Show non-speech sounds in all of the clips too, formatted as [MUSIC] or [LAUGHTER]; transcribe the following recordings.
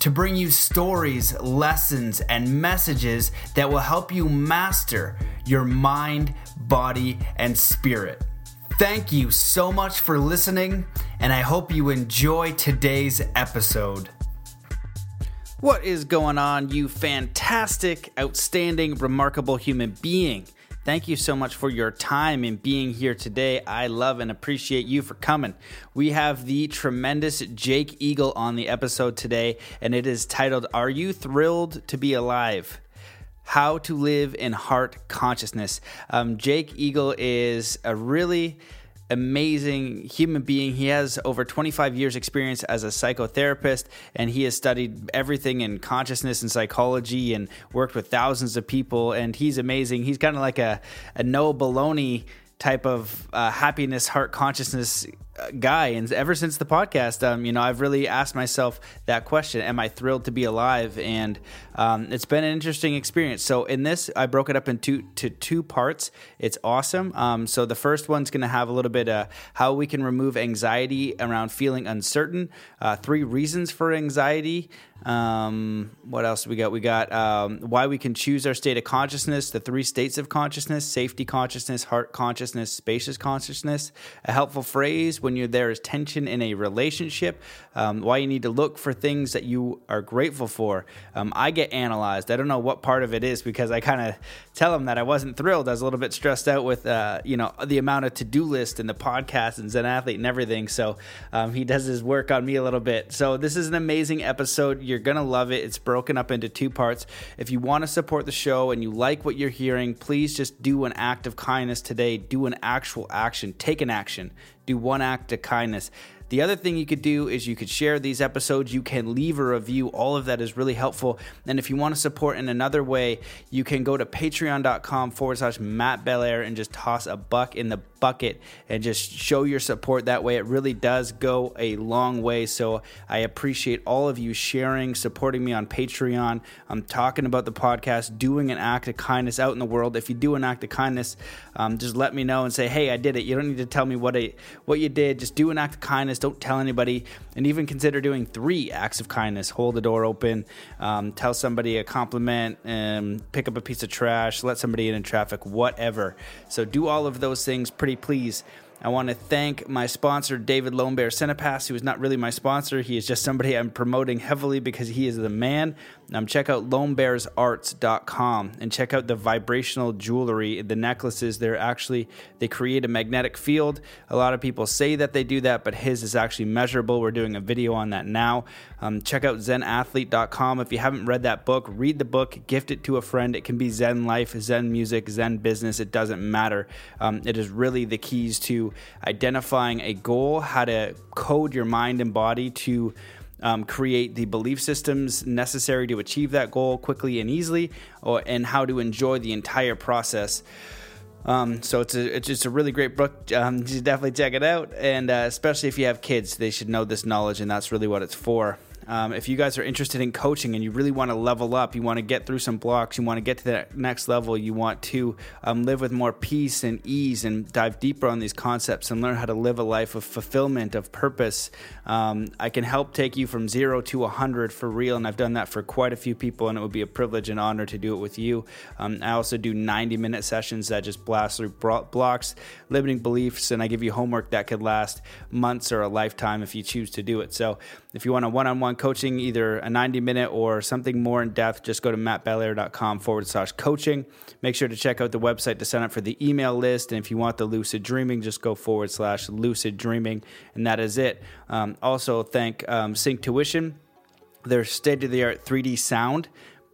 to bring you stories, lessons, and messages that will help you master your mind, body, and spirit. Thank you so much for listening, and I hope you enjoy today's episode. What is going on, you fantastic, outstanding, remarkable human being? Thank you so much for your time and being here today. I love and appreciate you for coming. We have the tremendous Jake Eagle on the episode today, and it is titled Are You Thrilled to Be Alive? How to Live in Heart Consciousness. Um, Jake Eagle is a really amazing human being. He has over 25 years experience as a psychotherapist and he has studied everything in consciousness and psychology and worked with thousands of people and he's amazing. He's kind of like a, a no baloney type of uh, happiness, heart consciousness guy. And ever since the podcast, um, you know, I've really asked myself that question: Am I thrilled to be alive? And um, it's been an interesting experience. So in this, I broke it up into to two parts. It's awesome. Um, so the first one's going to have a little bit of how we can remove anxiety around feeling uncertain. Uh, three reasons for anxiety. Um, what else we got? We got um, why we can choose our state of consciousness, the three states of consciousness: safety consciousness, heart consciousness, spacious consciousness. A helpful phrase when you're there is tension in a relationship. Um, why you need to look for things that you are grateful for. Um, I get analyzed. I don't know what part of it is because I kind of tell them that I wasn't thrilled. I was a little bit stressed out with uh, you know the amount of to do list and the podcast and Zen Athlete and everything. So um, he does his work on me a little bit. So this is an amazing episode. You're gonna love it. It's broken up into two parts. If you want to support the show and you like what you're hearing, please just do an act of kindness today. Do an actual action. Take an action. Do one act of kindness. The other thing you could do is you could share these episodes. You can leave a review. All of that is really helpful. And if you want to support in another way, you can go to patreon.com forward slash Matt Belair and just toss a buck in the bucket and just show your support that way. It really does go a long way. So I appreciate all of you sharing, supporting me on Patreon. I'm talking about the podcast, doing an act of kindness out in the world. If you do an act of kindness, um, just let me know and say, hey, I did it. You don't need to tell me what, I, what you did. Just do an act of kindness. Don't tell anybody. And even consider doing three acts of kindness. Hold the door open, um, tell somebody a compliment, and pick up a piece of trash, let somebody in in traffic, whatever. So do all of those things pretty please. I want to thank my sponsor, David Lone Bear Cinepass, who is not really my sponsor. He is just somebody I'm promoting heavily because he is the man. Um, check out lonebearsarts.com and check out the vibrational jewelry, the necklaces. They're actually, they create a magnetic field. A lot of people say that they do that, but his is actually measurable. We're doing a video on that now. Um, check out zenathlete.com. If you haven't read that book, read the book, gift it to a friend. It can be Zen life, Zen music, Zen business. It doesn't matter. Um, it is really the keys to identifying a goal, how to code your mind and body to um, create the belief systems necessary to achieve that goal quickly and easily, or, and how to enjoy the entire process. Um, so it's a, it's just a really great book. Um, you should definitely check it out, and uh, especially if you have kids, they should know this knowledge, and that's really what it's for. Um, if you guys are interested in coaching and you really want to level up, you want to get through some blocks, you want to get to that next level, you want to um, live with more peace and ease and dive deeper on these concepts and learn how to live a life of fulfillment, of purpose, um, I can help take you from zero to 100 for real. And I've done that for quite a few people, and it would be a privilege and honor to do it with you. Um, I also do 90 minute sessions that just blast through blocks, limiting beliefs, and I give you homework that could last months or a lifetime if you choose to do it. So if you want a one on one coaching, either a 90 minute or something more in depth, just go to mattbelair.com forward slash coaching. Make sure to check out the website to sign up for the email list. And if you want the lucid dreaming, just go forward slash lucid dreaming. And that is it. Um, also, thank um, Synctuition, their state of the art 3D sound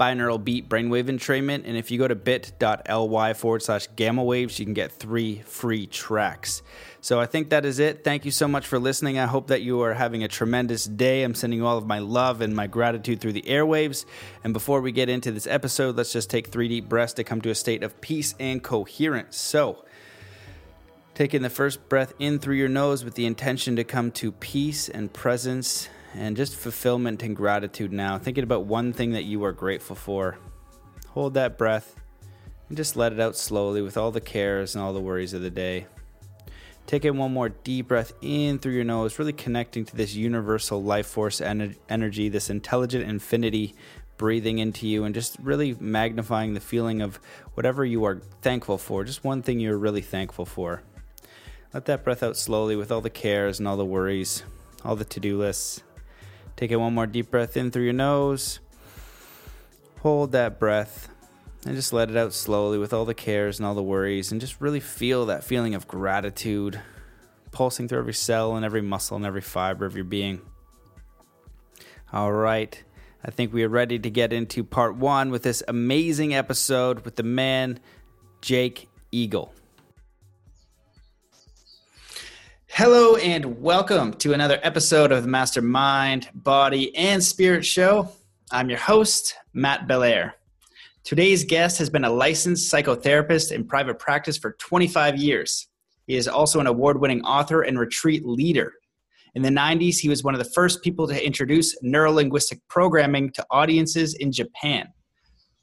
binaural beat brainwave entrainment. And if you go to bit.ly forward slash gamma waves, you can get three free tracks. So I think that is it. Thank you so much for listening. I hope that you are having a tremendous day. I'm sending you all of my love and my gratitude through the airwaves. And before we get into this episode, let's just take three deep breaths to come to a state of peace and coherence. So, taking the first breath in through your nose with the intention to come to peace and presence and just fulfillment and gratitude now. Thinking about one thing that you are grateful for. Hold that breath and just let it out slowly with all the cares and all the worries of the day. Take in one more deep breath in through your nose, really connecting to this universal life force ener- energy, this intelligent infinity breathing into you, and just really magnifying the feeling of whatever you are thankful for, just one thing you're really thankful for. Let that breath out slowly with all the cares and all the worries, all the to do lists. Take it one more deep breath in through your nose. Hold that breath and just let it out slowly with all the cares and all the worries and just really feel that feeling of gratitude pulsing through every cell and every muscle and every fiber of your being. All right. I think we are ready to get into part one with this amazing episode with the man, Jake Eagle. Hello and welcome to another episode of the Mastermind, Body, and Spirit Show. I'm your host, Matt Belair. Today's guest has been a licensed psychotherapist in private practice for 25 years. He is also an award winning author and retreat leader. In the 90s, he was one of the first people to introduce neurolinguistic programming to audiences in Japan.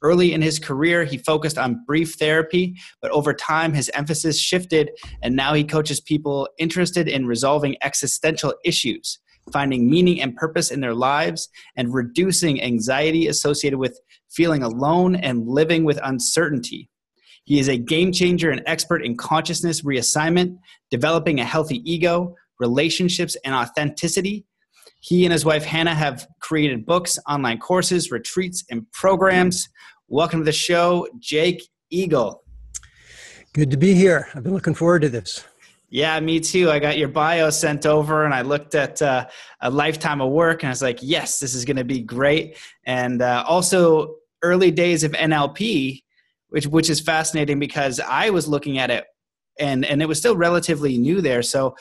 Early in his career, he focused on brief therapy, but over time, his emphasis shifted, and now he coaches people interested in resolving existential issues, finding meaning and purpose in their lives, and reducing anxiety associated with feeling alone and living with uncertainty. He is a game changer and expert in consciousness reassignment, developing a healthy ego, relationships, and authenticity. He and his wife Hannah have created books, online courses, retreats, and programs. Welcome to the show, Jake Eagle. Good to be here. I've been looking forward to this. Yeah, me too. I got your bio sent over and I looked at uh, a lifetime of work and I was like, yes, this is going to be great. And uh, also, early days of NLP, which, which is fascinating because I was looking at it and, and it was still relatively new there. So,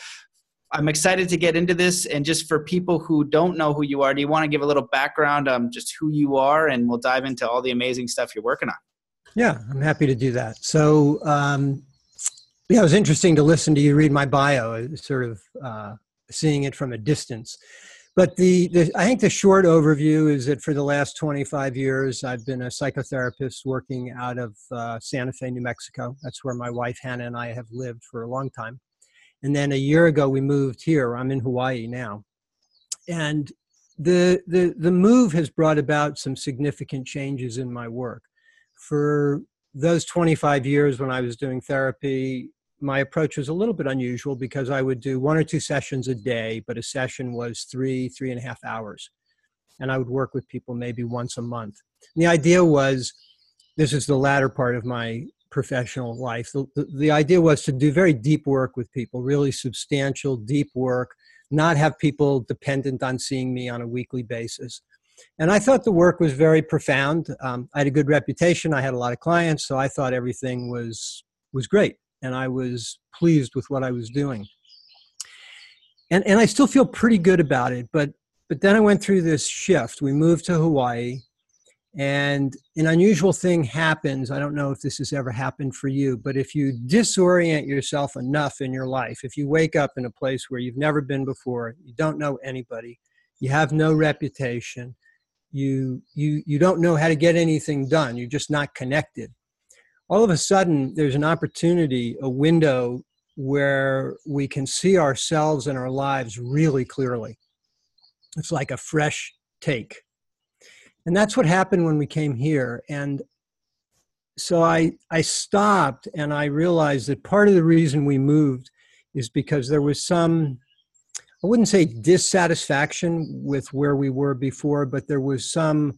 I'm excited to get into this. And just for people who don't know who you are, do you want to give a little background on just who you are? And we'll dive into all the amazing stuff you're working on. Yeah, I'm happy to do that. So, um, yeah, it was interesting to listen to you read my bio, sort of uh, seeing it from a distance. But the, the, I think the short overview is that for the last 25 years, I've been a psychotherapist working out of uh, Santa Fe, New Mexico. That's where my wife Hannah and I have lived for a long time. And then a year ago, we moved here. I'm in Hawaii now. And the, the, the move has brought about some significant changes in my work. For those 25 years when I was doing therapy, my approach was a little bit unusual because I would do one or two sessions a day, but a session was three, three and a half hours. And I would work with people maybe once a month. And the idea was this is the latter part of my professional life. The, the, the, idea was to do very deep work with people, really substantial, deep work, not have people dependent on seeing me on a weekly basis. And I thought the work was very profound. Um, I had a good reputation. I had a lot of clients, so I thought everything was was great, and I was pleased with what I was doing. And and I still feel pretty good about it. But but then I went through this shift. We moved to Hawaii and an unusual thing happens. I don't know if this has ever happened for you, but if you disorient yourself enough in your life, if you wake up in a place where you've never been before, you don't know anybody, you have no reputation, you you you don't know how to get anything done, you're just not connected. All of a sudden, there's an opportunity, a window where we can see ourselves and our lives really clearly. It's like a fresh take and that's what happened when we came here. And so i i stopped and i realized that part of the reason we moved is because there was some i wouldn't say dissatisfaction with where we were before but there was some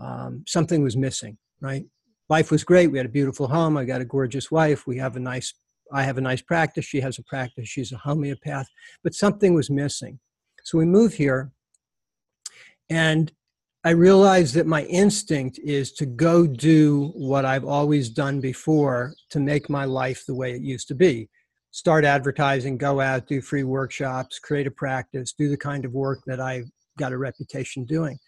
um, something was missing right? Life was great. We had a beautiful home. I got a gorgeous wife. We have a nice i have a nice practice. She has a practice. She's a homeopath. But something was missing. So we moved here. And I realized that my instinct is to go do what I've always done before to make my life the way it used to be. Start advertising, go out, do free workshops, create a practice, do the kind of work that I've got a reputation doing.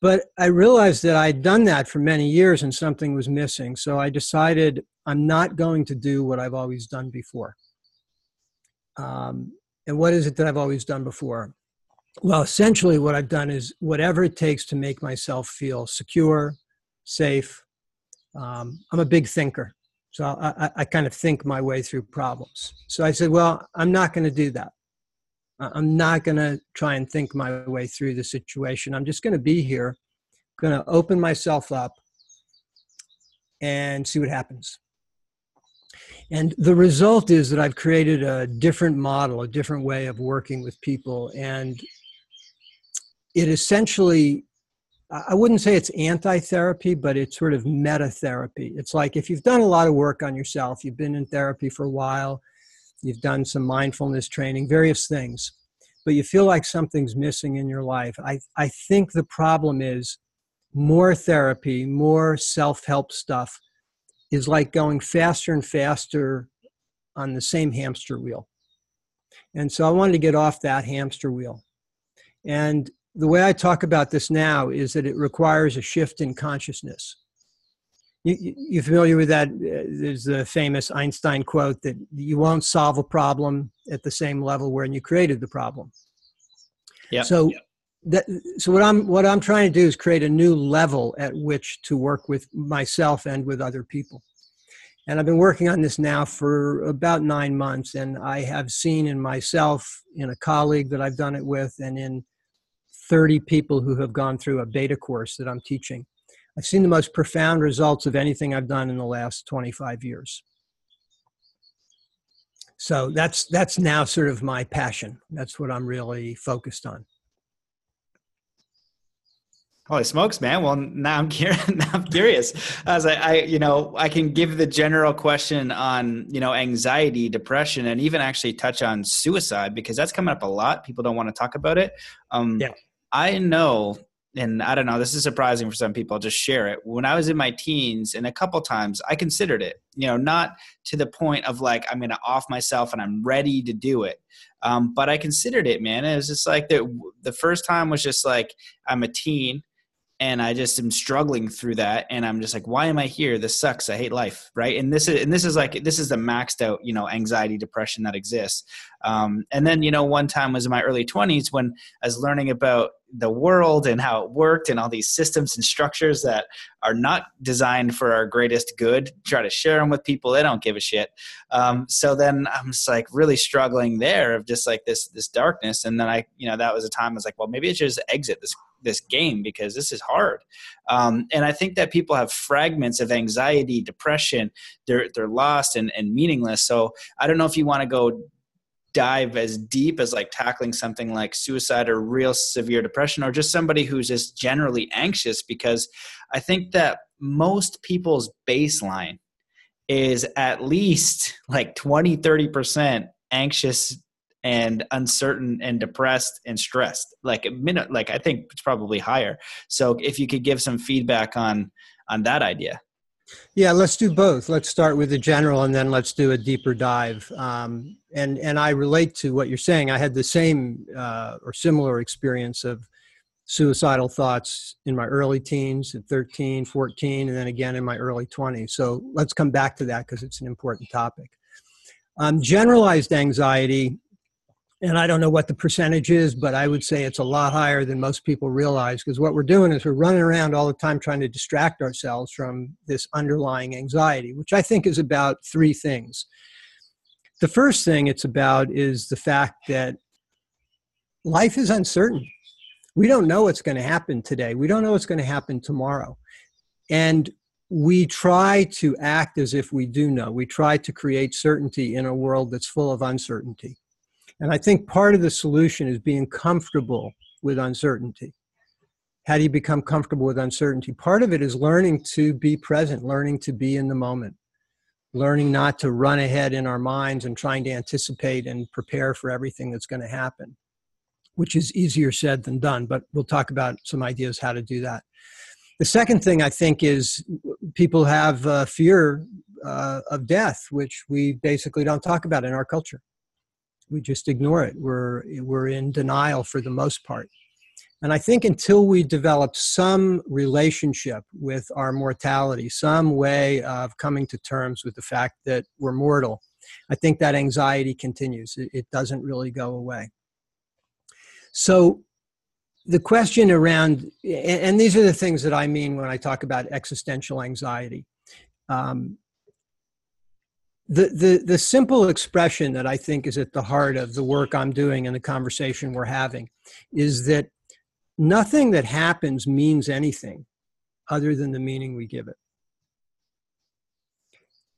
But I realized that I'd done that for many years and something was missing. So I decided I'm not going to do what I've always done before. Um, and what is it that I've always done before? Well, essentially, what I've done is whatever it takes to make myself feel secure, safe. Um, I'm a big thinker. So I, I, I kind of think my way through problems. So I said, well, I'm not going to do that. I'm not going to try and think my way through the situation. I'm just going to be here, going to open myself up and see what happens. And the result is that I've created a different model, a different way of working with people. And it essentially, I wouldn't say it's anti therapy, but it's sort of meta therapy. It's like if you've done a lot of work on yourself, you've been in therapy for a while, you've done some mindfulness training, various things, but you feel like something's missing in your life. I, I think the problem is more therapy, more self help stuff is like going faster and faster on the same hamster wheel. And so I wanted to get off that hamster wheel. And the way I talk about this now is that it requires a shift in consciousness you, you familiar with that? There's the famous Einstein quote that you won't solve a problem at the same level when you created the problem. Yeah. So yep. that so what I'm what I'm trying to do is create a new level at which to work with myself and with other people. And I've been working on this now for about nine months, and I have seen in myself, in a colleague that I've done it with, and in 30 people who have gone through a beta course that I'm teaching I've seen the most profound results of anything I've done in the last 25 years. So that's that's now sort of my passion. That's what I'm really focused on. Holy smokes, man! Well, now I'm curious. [LAUGHS] now I'm curious. As I, I, you know, I can give the general question on, you know, anxiety, depression, and even actually touch on suicide because that's coming up a lot. People don't want to talk about it. Um, yeah. I know and I don't know, this is surprising for some people. I'll just share it. When I was in my teens, and a couple times, I considered it. You know, not to the point of like I'm going to off myself and I'm ready to do it, um, but I considered it, man. It was just like the the first time was just like I'm a teen and I just am struggling through that. And I'm just like, why am I here? This sucks. I hate life, right? And this is and this is like this is the maxed out, you know, anxiety, depression that exists. Um, and then you know, one time was in my early 20s when I was learning about the world and how it worked and all these systems and structures that are not designed for our greatest good. Try to share them with people; they don't give a shit. Um, so then I'm just like really struggling there of just like this this darkness. And then I, you know, that was a time I was like, well, maybe I should just exit this this game because this is hard. Um, and I think that people have fragments of anxiety, depression. They're they're lost and, and meaningless. So I don't know if you want to go dive as deep as like tackling something like suicide or real severe depression or just somebody who's just generally anxious because I think that most people's baseline is at least like 20 30% anxious and uncertain and depressed and stressed. Like a minute like i think it's probably higher. So if you could give some feedback on on that idea yeah let's do both. Let's start with the general and then let's do a deeper dive. Um, and and i relate to what you're saying. I had the same uh, or similar experience of suicidal thoughts in my early teens at 13 14 and then again in my early 20s so let's come back to that because it's an important topic. Um, generalized anxiety and I don't know what the percentage is, but I would say it's a lot higher than most people realize because what we're doing is we're running around all the time trying to distract ourselves from this underlying anxiety, which I think is about three things. The first thing it's about is the fact that life is uncertain. We don't know what's going to happen today, we don't know what's going to happen tomorrow. And we try to act as if we do know. We try to create certainty in a world that's full of uncertainty. And I think part of the solution is being comfortable with uncertainty. How do you become comfortable with uncertainty? Part of it is learning to be present, learning to be in the moment, learning not to run ahead in our minds and trying to anticipate and prepare for everything that's going to happen. which is easier said than done, but we'll talk about some ideas how to do that. The second thing I think is people have uh, fear uh, of death, which we basically don't talk about in our culture. We just ignore it. We're, we're in denial for the most part. And I think until we develop some relationship with our mortality, some way of coming to terms with the fact that we're mortal, I think that anxiety continues. It, doesn't really go away. So, the question around, and these are the things that I mean when I talk about existential anxiety. Um, the, the, the simple expression that I think is at the heart of the work I'm doing and the conversation we're having is that nothing that happens means anything other than the meaning we give it.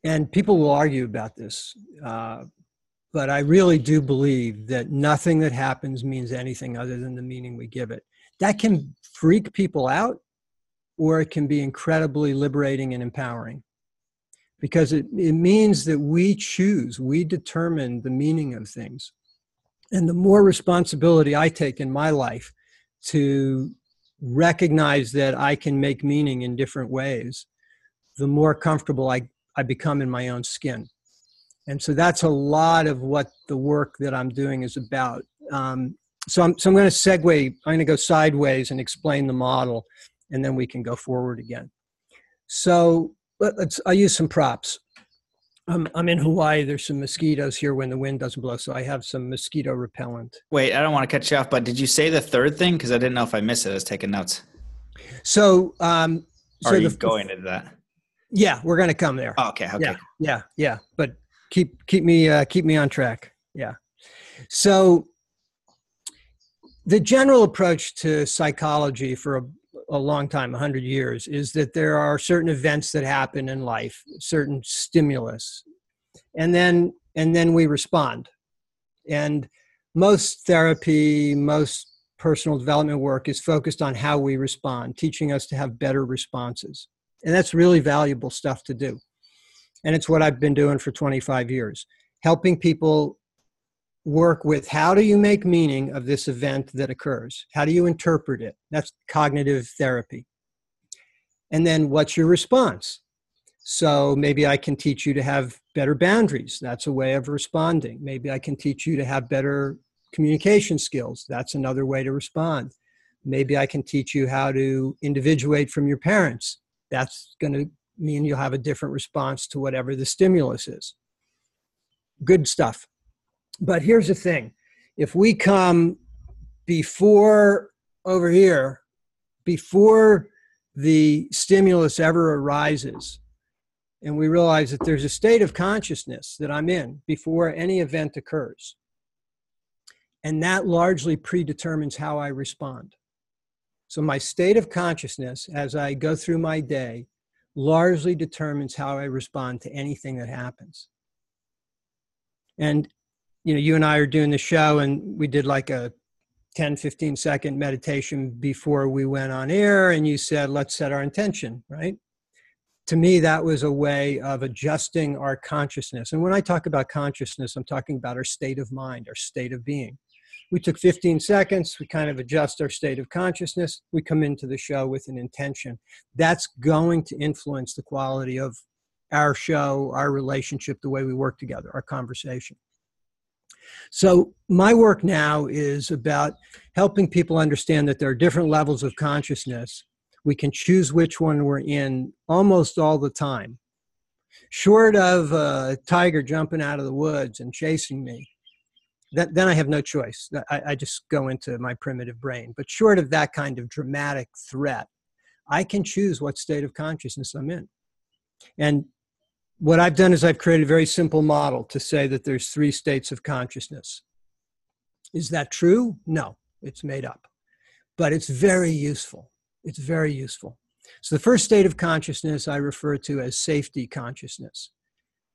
And people will argue about this, uh, but I really do believe that nothing that happens means anything other than the meaning we give it. That can freak people out, or it can be incredibly liberating and empowering because it, it means that we choose, we determine the meaning of things. And the more responsibility I take in my life to recognize that I can make meaning in different ways, the more comfortable I, I become in my own skin. And so that's a lot of what the work that I'm doing is about. Um, so I'm, so I'm going to segue, I'm going to go sideways and explain the model, and then we can go forward again. So let, us I'll use some props. I'm, I'm in Hawaii. There's some mosquitoes here when the wind doesn't blow, so I have some mosquito repellent. Wait, I don't want to cut you off, but did you say the third thing? Because I didn't know if I missed it. I was taking notes. So, um, so are you the, going into that? Yeah, we're going to come there. Oh, okay. Okay. Yeah, yeah, yeah. But keep keep me uh, keep me on track. Yeah. So, the general approach to psychology for a a long time, 100 years, is that there are certain events that happen in life, certain stimulus, and then and then we respond. And most therapy, most personal development work is focused on how we respond, teaching us to have better responses. And that's really valuable stuff to do. And it's what I've been doing for 25 years, helping people work with how do you make meaning of this event that occurs? How do you interpret it? That's cognitive therapy. And then what's your response? So maybe I can teach you to have better boundaries. That's a way of responding. Maybe I can teach you to have better communication skills. That's another way to respond. Maybe I can teach you how to individuate from your parents. That's going to mean you'll have a different response to whatever the stimulus is. Good stuff. But here's the thing if we come before over here, before the stimulus ever arises, and we realize that there's a state of consciousness that I'm in before any event occurs. And that largely predetermines how I respond. So, my state of consciousness as I go through my day largely determines how I respond to anything that happens. And you know, you and I are doing the show and we did like a 10, 15 second meditation before we went on air, and you said, let's set our intention, right? To me, that was a way of adjusting our consciousness. And when I talk about consciousness, I'm talking about our state of mind, our state of being. We took 15 seconds, we kind of adjust our state of consciousness, we come into the show with an intention. That's going to influence the quality of our show, our relationship, the way we work together, our conversation. So, my work now is about helping people understand that there are different levels of consciousness. We can choose which one we're in almost all the time. Short of uh, a tiger jumping out of the woods and chasing me, that, then I have no choice. I, I just go into my primitive brain. But short of that kind of dramatic threat, I can choose what state of consciousness I'm in. And what I've done is I've created a very simple model to say that there's three states of consciousness. Is that true? No, it's made up. But it's very useful. It's very useful. So the first state of consciousness I refer to as safety consciousness.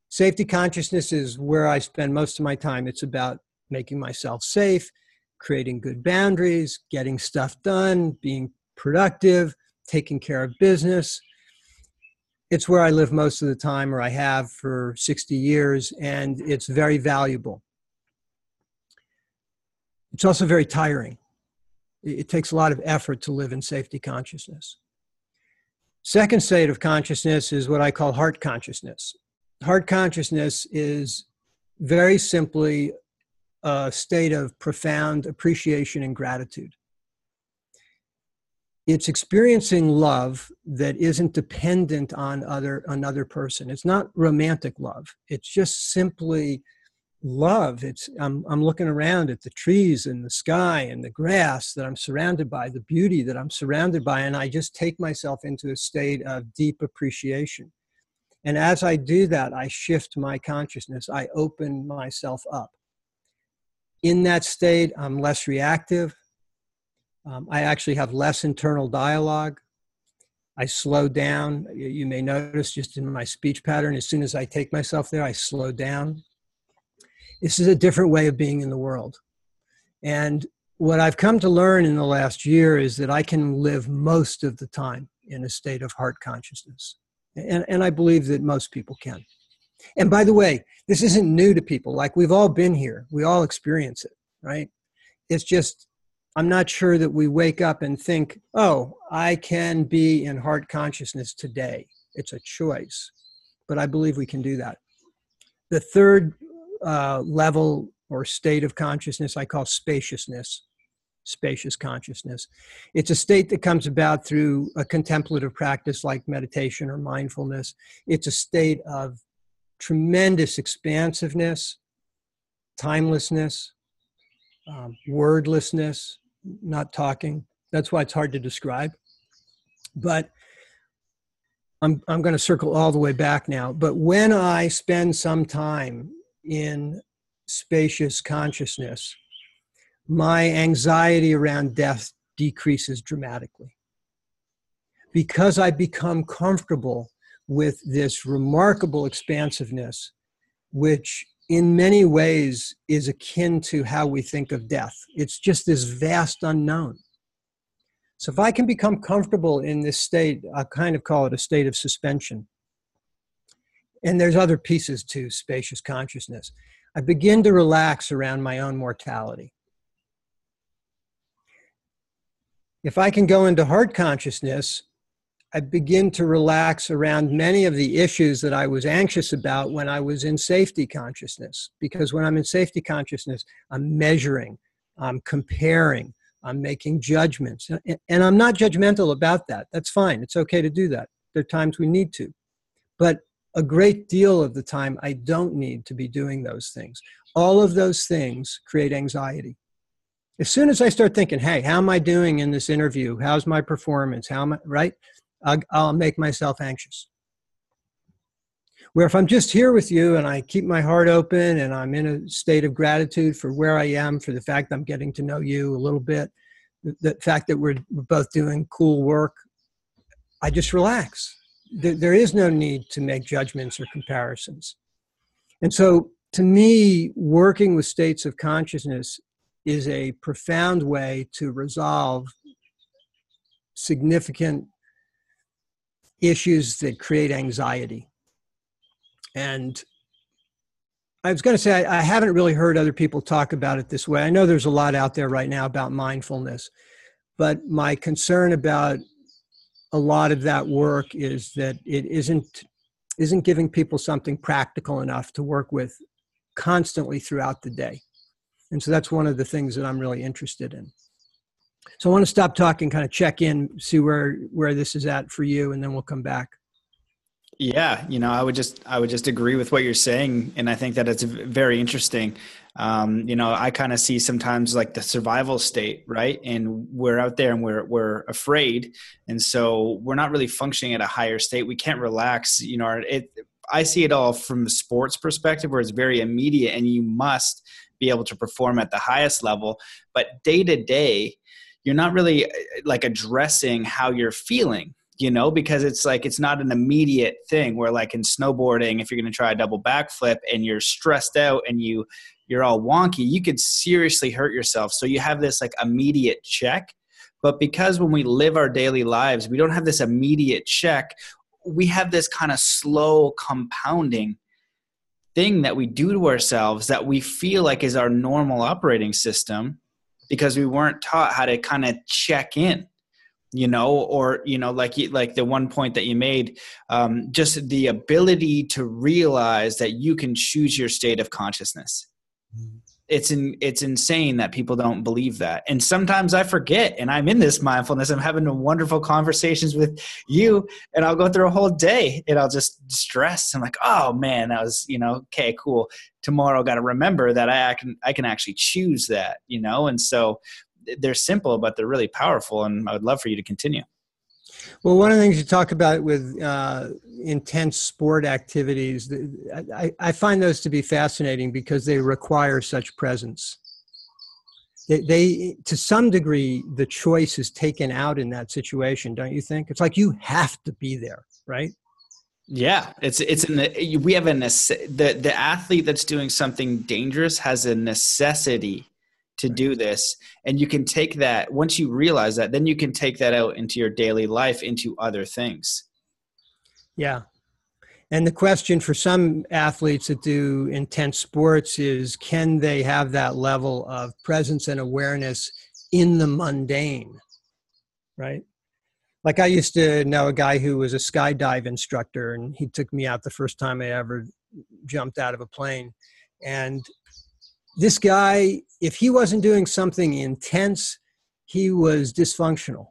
Safety consciousness is where I spend most of my time. It's about making myself safe, creating good boundaries, getting stuff done, being productive, taking care of business, it's where I live most of the time, or I have for 60 years, and it's very valuable. It's also very tiring. It takes a lot of effort to live in safety consciousness. Second state of consciousness is what I call heart consciousness. Heart consciousness is very simply a state of profound appreciation and gratitude. It's experiencing love that isn't dependent on other another person. It's not romantic love. It's just simply love. It's I'm I'm looking around at the trees and the sky and the grass that I'm surrounded by, the beauty that I'm surrounded by, and I just take myself into a state of deep appreciation. And as I do that, I shift my consciousness. I open myself up. In that state, I'm less reactive. Um, I actually have less internal dialogue. I slow down. You may notice just in my speech pattern, as soon as I take myself there, I slow down. This is a different way of being in the world. And what I've come to learn in the last year is that I can live most of the time in a state of heart consciousness. And, and I believe that most people can. And by the way, this isn't new to people. Like we've all been here, we all experience it, right? It's just, I'm not sure that we wake up and think, oh, I can be in heart consciousness today. It's a choice. But I believe we can do that. The third uh, level or state of consciousness I call spaciousness, spacious consciousness. It's a state that comes about through a contemplative practice like meditation or mindfulness. It's a state of tremendous expansiveness, timelessness, um, wordlessness, not talking. That's why it's hard to describe. But I'm, I'm going to circle all the way back now. But when I spend some time in spacious consciousness, my anxiety around death decreases dramatically. Because I become comfortable with this remarkable expansiveness, which in many ways is akin to how we think of death. It's just this vast unknown. So if I can become comfortable in this state, I kind of call it a state of suspension and there's other pieces to spacious consciousness. I begin to relax around my own mortality. If I can go into heart consciousness, I begin to relax around many of the issues that I was anxious about when I was in safety consciousness. Because when I'm in safety consciousness, I'm measuring, I'm comparing, I'm making judgments. And I'm not judgmental about that. That's fine. It's okay to do that. There are times we need to. But a great deal of the time, I don't need to be doing those things. All of those things create anxiety. As soon as I start thinking, hey, how am I doing in this interview? How's my performance? How am I, right? I'll, I'll make myself anxious. Where if I'm just here with you and I keep my heart open and I'm in a state of gratitude for where I am, for the fact I'm getting to know you a little bit, the, the fact that we're, we're both doing cool work, I just relax there is no need to make judgments or comparisons. And so, to me, working with states of consciousness is a profound way to resolve significant issues that create anxiety. And I was going to say, I, I, haven't really heard other people talk about it this way. I know there's a lot out there right now about mindfulness, but my concern about a lot of that work is that it isn't isn't giving people something practical enough to work with constantly throughout the day. And so that's one of the things that I'm really interested in. So I want to stop talking, kind of check in, see where where this is at for you, and then we'll come back. Yeah, you know, I would just I would just agree with what you're saying, and I think that it's very interesting. Um, you know, I kind of see sometimes like the survival state, right? And we're out there and we're we're afraid, and so we're not really functioning at a higher state. We can't relax. You know, it. I see it all from a sports perspective, where it's very immediate, and you must be able to perform at the highest level. But day to day, you're not really uh, like addressing how you're feeling you know, because it's like it's not an immediate thing where like in snowboarding, if you're going to try a double backflip and you're stressed out and you you're all wonky, you could seriously hurt yourself. So you have this like immediate check. But because when we live our daily lives, we don't have this immediate check, we have this kind of slow compounding thing that we do to ourselves that we feel like is our normal operating system because we weren't taught how to kind of check in you know or you know like like the one point that you made um, just the ability to realize that you can choose your state of consciousness mm-hmm. It's in, it's insane that people don't believe that and sometimes i forget and i'm in this mindfulness i'm having wonderful conversations with you and i'll go through a whole day and i'll just stress i'm like oh man that was you know okay cool tomorrow got to remember that i can i can actually choose that you know and so they're simple, but they're really powerful. And I would love for you to continue. Well, one of the things you talk about with uh, intense sport activities, I, I, find those to be fascinating because they require such presence. They, they, to some degree, the choice is taken out in that situation, don't you think? It's like you have to be there, right? Yeah, it's it's in the we have a the the athlete that's doing something dangerous has a necessity to do this. And you can take that once you realize that then you can take that out into your daily life into other things. Yeah. And the question for some athletes that do intense sports is can they have that level of presence and awareness in the mundane? Right? Like i used to know a guy who was a skydive instructor and he took me out the first time i ever jumped out of a plane. And this guy, if he wasn't doing something intense, he was dysfunctional.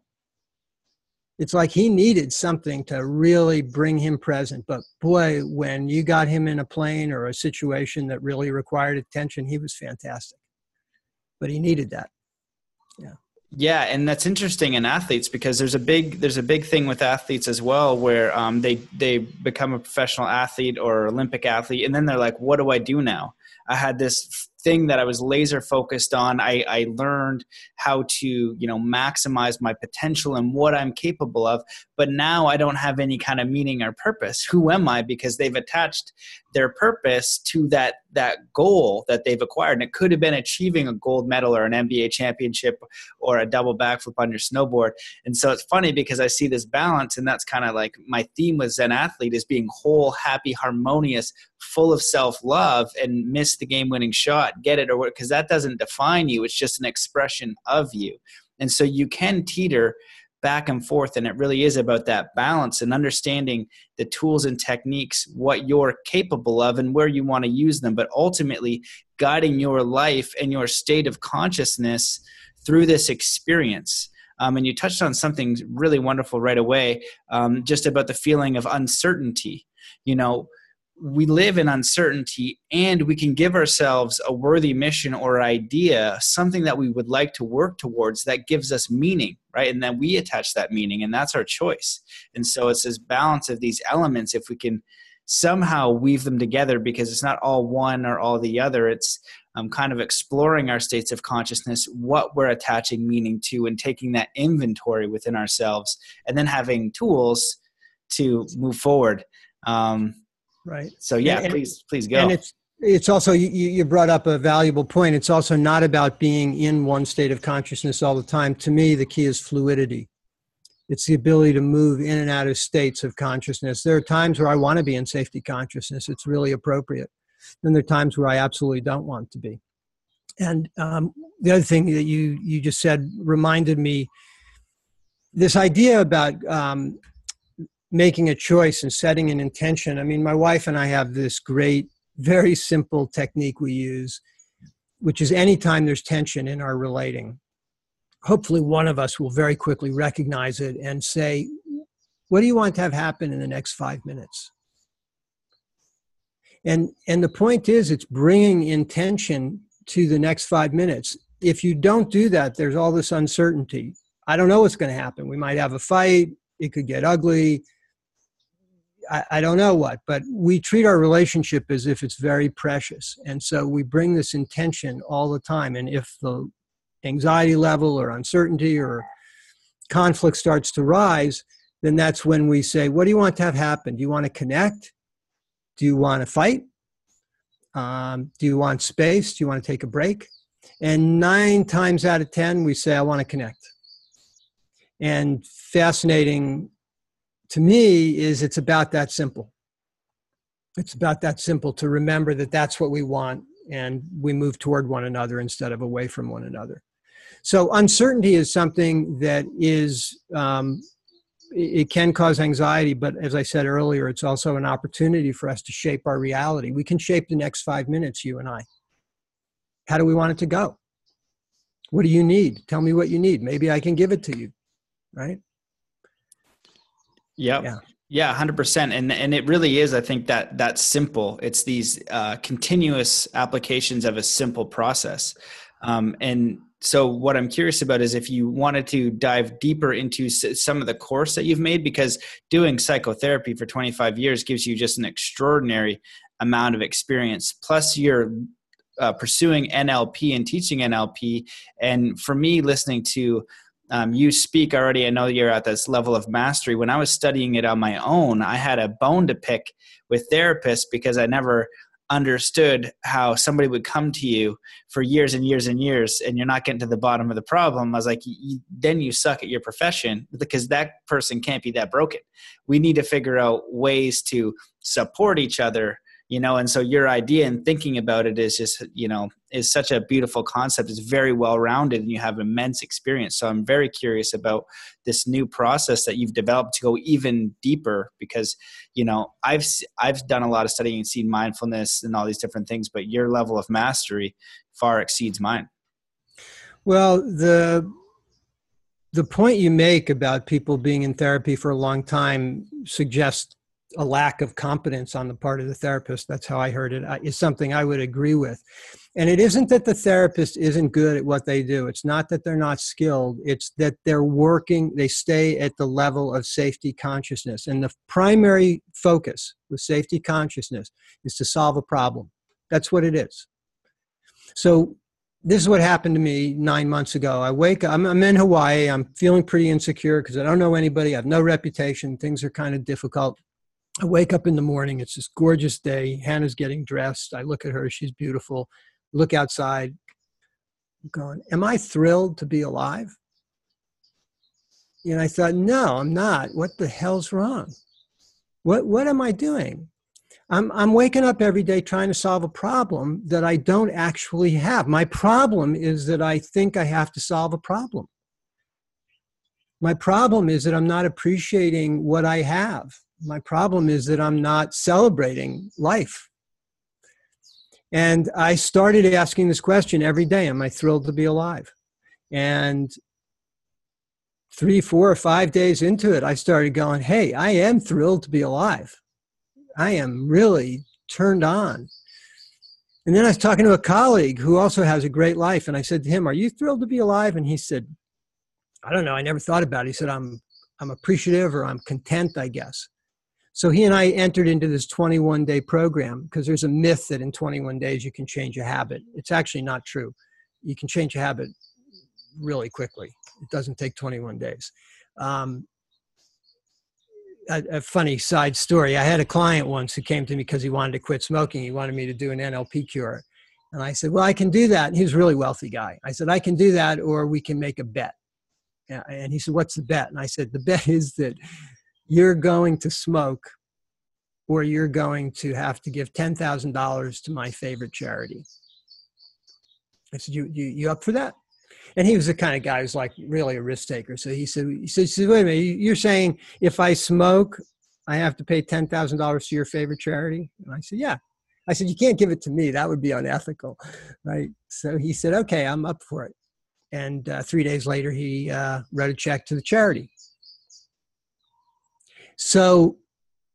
It's like he needed something to really bring him present. But boy, when you got him in a plane or a situation that really required attention, he was fantastic. But he needed that. Yeah. Yeah, and that's interesting in athletes because there's a big there's a big thing with athletes as well where um, they they become a professional athlete or Olympic athlete, and then they're like, "What do I do now?" I had this thing that I was laser focused on. I, I learned how to, you know, maximize my potential and what I'm capable of. But now I don't have any kind of meaning or purpose. Who am I? Because they've attached their purpose to that that goal that they've acquired. And it could have been achieving a gold medal or an NBA championship or a double backflip on your snowboard. And so it's funny because I see this balance, and that's kind of like my theme with Zen Athlete is being whole, happy, harmonious, full of self love, and miss the game winning shot get it or what because that doesn't define you it's just an expression of you. And so you can teeter back and forth and it really is about that balance and understanding the tools and techniques what you're capable of and where you want to use them but ultimately guiding your life and your state of consciousness through this experience. Um, and you touched on something really wonderful right away um, just about the feeling of uncertainty. You know we live in uncertainty and we can give ourselves a worthy mission or idea something that we would like to work towards that gives us meaning right? And then we attach that meaning and that's our choice. And so it's this balance of these elements. If we can somehow weave them together because it's not all one or all the other it's um, kind of exploring our states of consciousness what we're attaching meaning to and taking that inventory within ourselves and then having tools to move forward. Um, right. So yeah and, please please go. and it's it's also you, you brought up a valuable point. It's also not about being in one state of consciousness all the time. To me the key is fluidity. It's the ability to move in and out of states of consciousness. There are times where i want to be in safety consciousness. It's really appropriate. Then there are times where i absolutely don't want to be. And um, the other thing that you you just said reminded me this idea about um, making a choice and setting an intention. I mean, my wife and I have this great, very simple technique we use, which is anytime there's tension in our relating, hopefully one of us will very quickly recognize it and say, What do you want to have happen in the next five minutes? And, and the point is, it's bringing intention to the next five minutes. If you don't do that, there's all this uncertainty. I don't know what's going to happen. We might have a fight. It could get ugly I, I, don't know what, but we treat our relationship as if it's very precious. And so we bring this intention all the time. And if the anxiety level or uncertainty or conflict starts to rise, then that's when we say, What do you want to have happen? Do you want to connect? Do you want to fight? Um, do you want space? Do you want to take a break? And nine times out of 10, we say, I want to connect. And fascinating to me is it's about that simple. It's about that simple to remember that that's what we want and we move toward one another instead of away from one another. So uncertainty is something that is um, it can cause anxiety, but as I said earlier, it's also an opportunity for us to shape our reality. We can shape the next five minutes, you and I. How do we want it to go? What do you need? Tell me what you need. Maybe I can give it to you, right? Yep. Yeah. Yeah, hundred percent, and and it really is. I think that that's simple. It's these uh, continuous applications of a simple process, um, and so what i'm curious about is if you wanted to dive deeper into some of the course that you've made because doing psychotherapy for 25 years gives you just an extraordinary amount of experience plus you're uh, pursuing nlp and teaching nlp and for me listening to um, you speak already i know you're at this level of mastery. When i was studying it on my own i had a bone to pick with therapists because i never understood how somebody would come to you for years and years and years and you're not getting to the bottom of the problem. I was like you, then you suck at your profession because that person can't be that broken. We need to figure out ways to support each other you know and so your idea and thinking about it is just you know is such a beautiful concept. It's very well rounded and you have immense experience. So i'm very curious about this new process that you've developed to go even deeper because you know i've i've done a lot of studying and seen mindfulness and all these different things but your level of mastery far exceeds mine. Well the the point you make about people being in therapy for a long time suggests a lack of competence on the part of the therapist. That's how i heard it. Is something i would agree with and it isn't that the therapist isn't good at what they do it's not that they're not skilled it's that they're working they stay at the level of safety consciousness and the primary focus with safety consciousness is to solve a problem that's what it is so this is what happened to me nine months ago. I wake up, I'm, I'm in Hawaii. I'm feeling pretty insecure because I don't know anybody. I have no reputation. Things are kind of difficult. I wake up in the morning. It's this gorgeous day. Hannah's getting dressed. I look at her. She's beautiful. Look outside. Going, Am I thrilled to be alive? And I thought, No, I'm not. What the hell's wrong? What, what am I doing? I'm, I'm waking up every day trying to solve a problem that I don't actually have. My problem is that I think I have to solve a problem. My problem is that I'm not appreciating what I have my problem is that I'm not celebrating life. And I started asking this question every day Am I thrilled to be alive? And three, four, or five days into it, I started going, Hey, I am thrilled to be alive. I am really turned on. And then I was talking to a colleague who also has a great life. And I said to him, Are you thrilled to be alive? And he said, I don't know. I never thought about it. He said, I'm, I'm appreciative or I'm content, I guess. So he and I entered into this 21 day program because there's a myth that in 21 days you can change a habit. It's actually not true. You can change a habit really quickly. It doesn't take 21 days. Um, a, a, funny side story. I had a client once who came to me because he wanted to quit smoking. He wanted me to do an NLP cure. And I said, Well, I can do that. And he was a really wealthy guy. I said, I can do that, or we can make a bet. And he said, What's the bet? And I said, The bet is that you're going to smoke or you're going to have to give $10,000 to my favorite charity. I said, you, you, you up for that? And he was the kind of guy who's like really a risk taker. So he said, he said, wait a minute, you're saying if I smoke, I have to pay $10,000 to your favorite charity? And I said, yeah. I said, you can't give it to me. That would be unethical. Right. So he said, okay, I'm up for it. And uh, three days later, he uh, wrote a check to the charity. So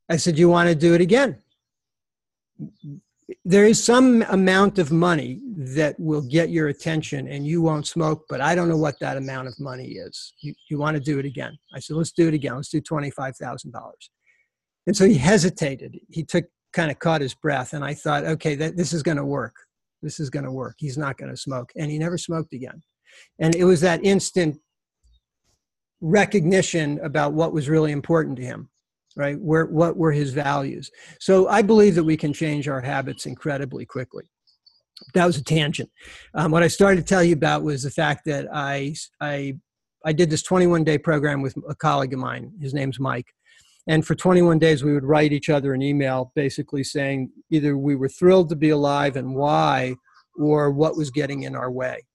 I said, You want to do it again? There is some amount of money that will get your attention and you won't smoke, but I don't know what that amount of money is. You, you want to do it again? I said, Let's do it again. Let's do $25,000. And so he hesitated. He took kind of caught his breath. And I thought, okay, that, this is going to work. This is going to work. He's not going to smoke. And he never smoked again. And it was that instant recognition about what was really important to him right? Where what were his values? So i believe that we can change our habits incredibly quickly. That was a tangent. Um, what i started to tell you about was the fact that i i i did this 21 day program with a colleague of mine. His name's mike. And for 21 days we would write each other an email basically saying either we were thrilled to be alive and why or what was getting in our way.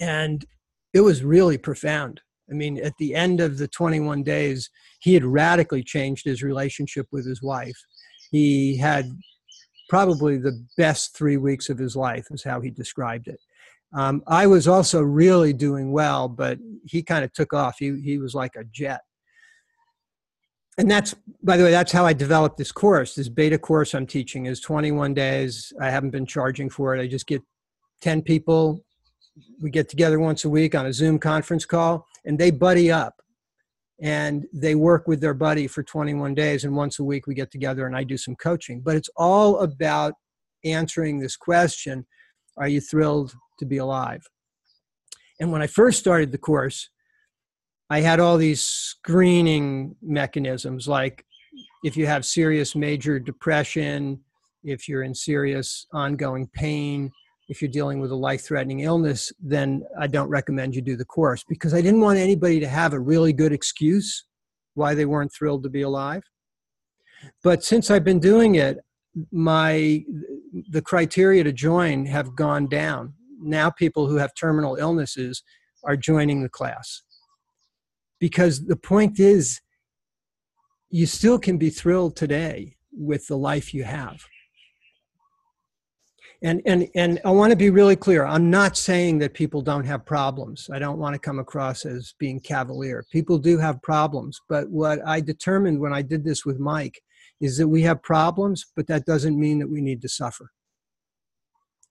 And it was really profound. I mean, at the end of the 21 days, he had radically changed his relationship with his wife. He had probably the best three weeks of his life, is how he described it. Um, I was also really doing well, but he kind of took off. He, he was like a jet. And that's, by the way, that's how I developed this course. This beta course I'm teaching is 21 days. I haven't been charging for it. I just get 10 people. We get together once a week on a Zoom conference call, and they buddy up. And they work with their buddy for 21 days and once a week we get together and i do some coaching. But it's all about answering this question are you thrilled to be alive? And when i first started the course i had all these screening mechanisms like if you have serious major depression if you're in serious ongoing pain if you're dealing with a life threatening illness, then I don't recommend you do the course because I didn't want anybody to have a really good excuse why they weren't thrilled to be alive. But since I've been doing it, my the criteria to join have gone down. Now people who have terminal illnesses are joining the class. Because the point is you still can be thrilled today with the life you have and and and i want to be really clear i'm not saying that people don't have problems. I don't want to come across as being cavalier. People do have problems but what i determined when i did this with mike is that we have problems but that doesn't mean that we need to suffer.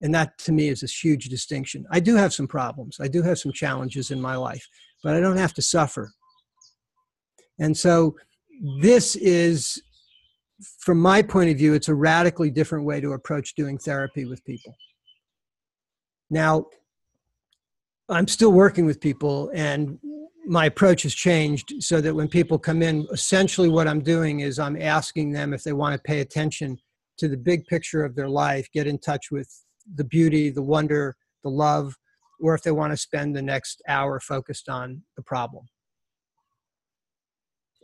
And that to me is a huge distinction. I do have some problems. I do have some challenges in my life but i don't have to suffer. And so this is from my point of view, it's a radically different way to approach doing therapy with people. Now, I'm still working with people, and my approach has changed so that when people come in, essentially what I'm doing is I'm asking them if they want to pay attention to the big picture of their life, get in touch with the beauty, the wonder, the love, or if they want to spend the next hour focused on the problem.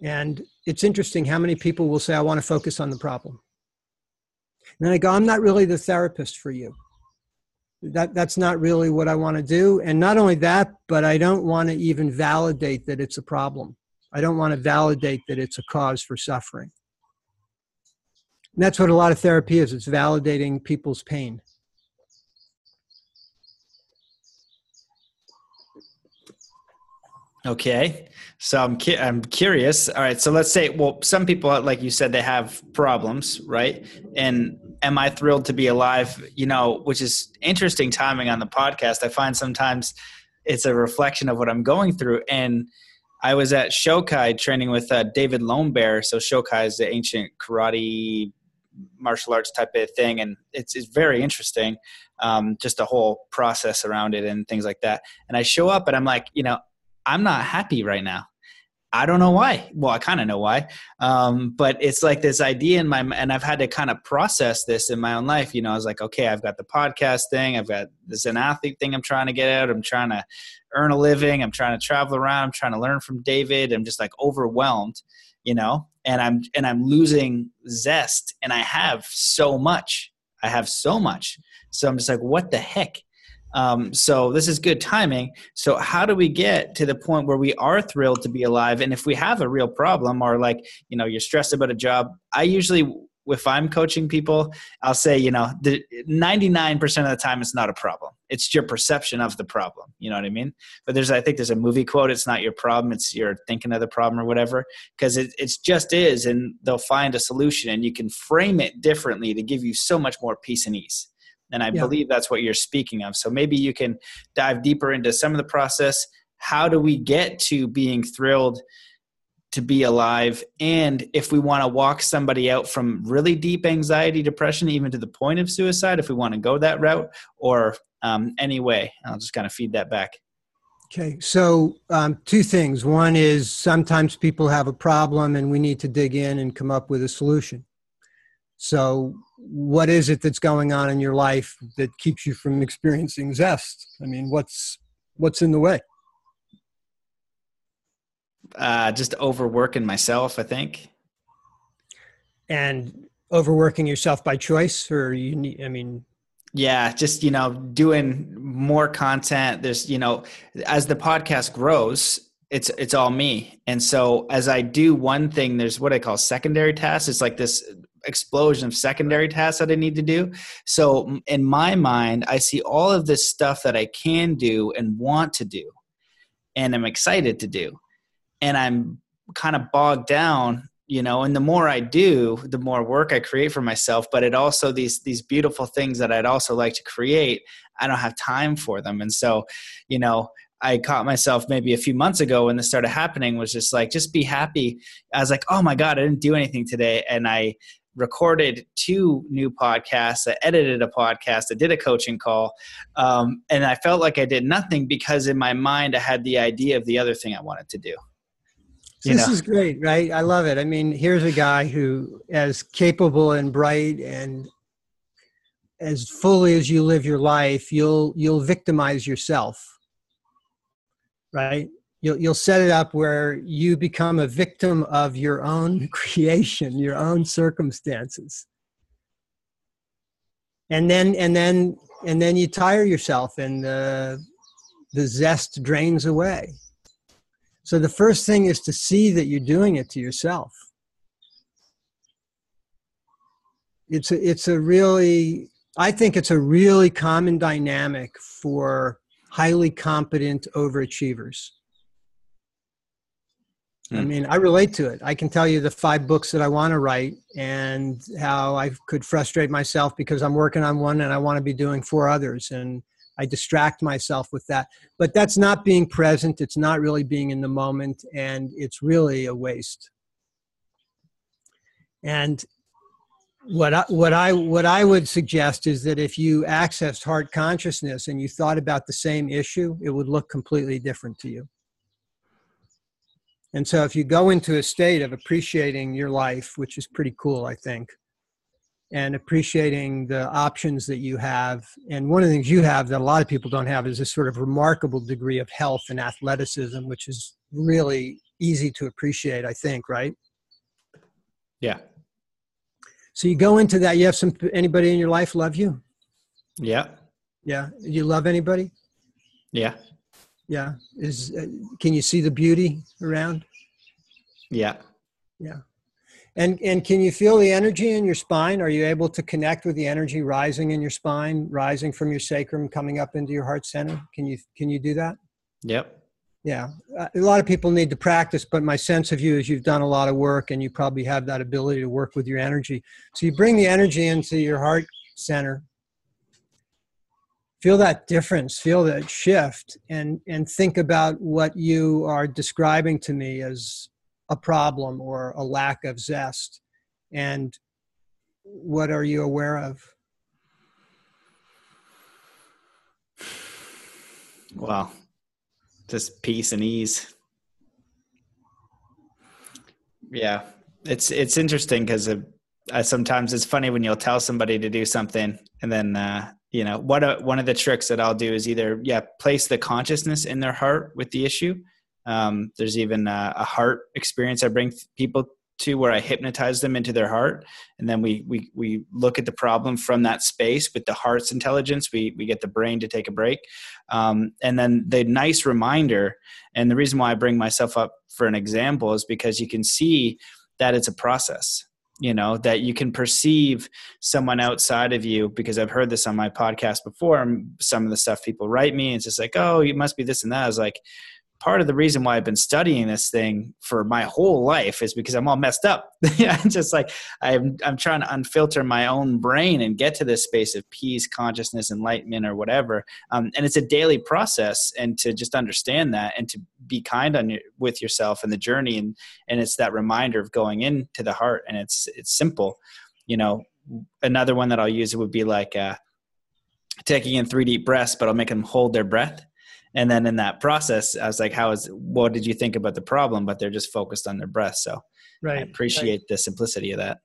And it's interesting how many people will say, I want to focus on the problem. And then I go, I'm not really the therapist for you. That, that's not really what I want to do. And not only that, but I don't want to even validate that it's a problem. I don't want to validate that it's a cause for suffering. And that's what a lot of therapy is it's validating people's pain. Okay. So I'm cu- I'm curious. All right. So let's say, well, some people, like you said, they have problems, right? And am I thrilled to be alive? You know, which is interesting timing on the podcast. I find sometimes it's a reflection of what I'm going through. And I was at Shokai training with uh, David Bear. So Shokai is the ancient karate martial arts type of thing, and it's it's very interesting. Um, just the whole process around it and things like that. And I show up and I'm like, you know I'm not happy right now. I don't know why. Well, I kind of know why. Um, but it's like this idea in my, and I've had to kind of process this in my own life. You know, I was like, okay, I've got the podcast thing. I've got this Zen Athlete thing I'm trying to get out. I'm trying to earn a living. I'm trying to travel around. I'm trying to learn from David. I'm just like overwhelmed, you know, and I'm, and I'm losing zest and I have so much. I have so much. So I'm just like, what the heck? Um, so this is good timing. So how do we get to the point where we are thrilled to be alive? And if we have a real problem or like, you know, you're stressed about a job, I usually, if I'm coaching people, I'll say, you know, the 99% of the time it's not a problem. It's your perception of the problem. You know what I mean? But there's, I think there's a movie quote. It's not your problem. It's you're thinking of the problem or whatever. Cause it, it's just is. And they'll find a solution and you can frame it differently to give you so much more peace and ease. And I yeah. believe that's what you're speaking of. So maybe you can dive deeper into some of the process. How do we get to being thrilled to be alive? And if we want to walk somebody out from really deep anxiety, depression, even to the point of suicide, if we want to go that route, or um, any way, I'll just kind of feed that back. Okay, so um, two things. One is sometimes people have a problem and we need to dig in and come up with a solution. So what is it that's going on in your life that keeps you from experiencing zest i mean what's what's in the way uh, just overworking myself i think and overworking yourself by choice or you need i mean Yeah, just you know, doing more content. There's you know, as the podcast grows, it's it's all me. And so as I do one thing, there's what I call secondary tasks. It's like this explosion of secondary tasks that I need to do. So in my mind, I see all of this stuff that I can do and want to do and I'm excited to do. And I'm kind of bogged down you know and the more i do the more work i create for myself but it also these these beautiful things that i'd also like to create i don't have time for them and so you know I caught myself maybe a few months ago when this started happening was just like, just be happy. I was like, oh my God, I didn't do anything today. And I recorded two new podcasts, I edited a podcast, I did a coaching call. Um, and I felt like I did nothing because in my mind I had the idea of the other thing I wanted to do. You this know? is great, right? I love it. I mean, here's a guy who, as capable and bright and as fully as you live your life, you'll you'll victimize yourself right? You'll, you'll set it up where you become a victim of your own [LAUGHS] creation, your own circumstances. And then, and then, and then you tire yourself and the, the zest drains away. So the first thing is to see that you're doing it to yourself. It's a, it's a really, I think it's a really common dynamic for highly competent overachievers. I hmm. mean, I relate to it. I can tell you the five books that I want to write and how I could frustrate myself because I'm working on one and I want to be doing four others. And I distract myself with that. But that's not being present. It's not really being in the moment. And it's really a waste. And what I, what I what I would suggest is that if you accessed heart consciousness and you thought about the same issue, it would look completely different to you. And so if you go into a state of appreciating your life, which is pretty cool, I think, and appreciating the options that you have, and one of the things you have that a lot of people don't have is this sort of remarkable degree of health and athleticism, which is really easy to appreciate, I think, right? Yeah, so you go into that. You have some anybody in your life love you? Yeah. Yeah. You love anybody? Yeah. Yeah. Is uh, can you see the beauty around? Yeah. Yeah. And and can you feel the energy in your spine? Are you able to connect with the energy rising in your spine, rising from your sacrum, coming up into your heart center? Can you can you do that? Yep. Yeah, uh, a lot of people need to practice, but my sense of you is you've done a lot of work and you probably have that ability to work with your energy. So you bring the energy into your heart center. Feel that difference, feel that shift, and, and think about what you are describing to me as a problem or a lack of zest. And what are you aware of? Wow just peace and ease. Yeah, it's it's interesting because sometimes it's funny when you'll tell somebody to do something and then uh, you know what a, one of the tricks that I'll do is either yeah place the consciousness in their heart with the issue. Um, there's even a, a heart experience I bring people to where I hypnotize them into their heart, and then we we we look at the problem from that space with the heart's intelligence. We we get the brain to take a break, um, and then the nice reminder. And the reason why I bring myself up for an example is because you can see that it's a process. You know that you can perceive someone outside of you because I've heard this on my podcast before. Some of the stuff people write me, it's just like, oh, you must be this and that. I was like, part of the reason why I've been studying this thing for my whole life is because I'm all messed up. [LAUGHS] I'm just like I'm I'm trying to unfilter my own brain and get to this space of peace, consciousness, enlightenment, or whatever. Um, and it's a daily process, and to just understand that and to be kind on your, with yourself and the journey, and and it's that reminder of going into the heart, and it's it's simple. You know, another one that I'll use it would be like. Uh, taking in three deep breaths, but I'll make them hold their breath and then in that process i was like how is what did you think about the problem? But they're just focused on their breath. So right i appreciate right. the simplicity of that.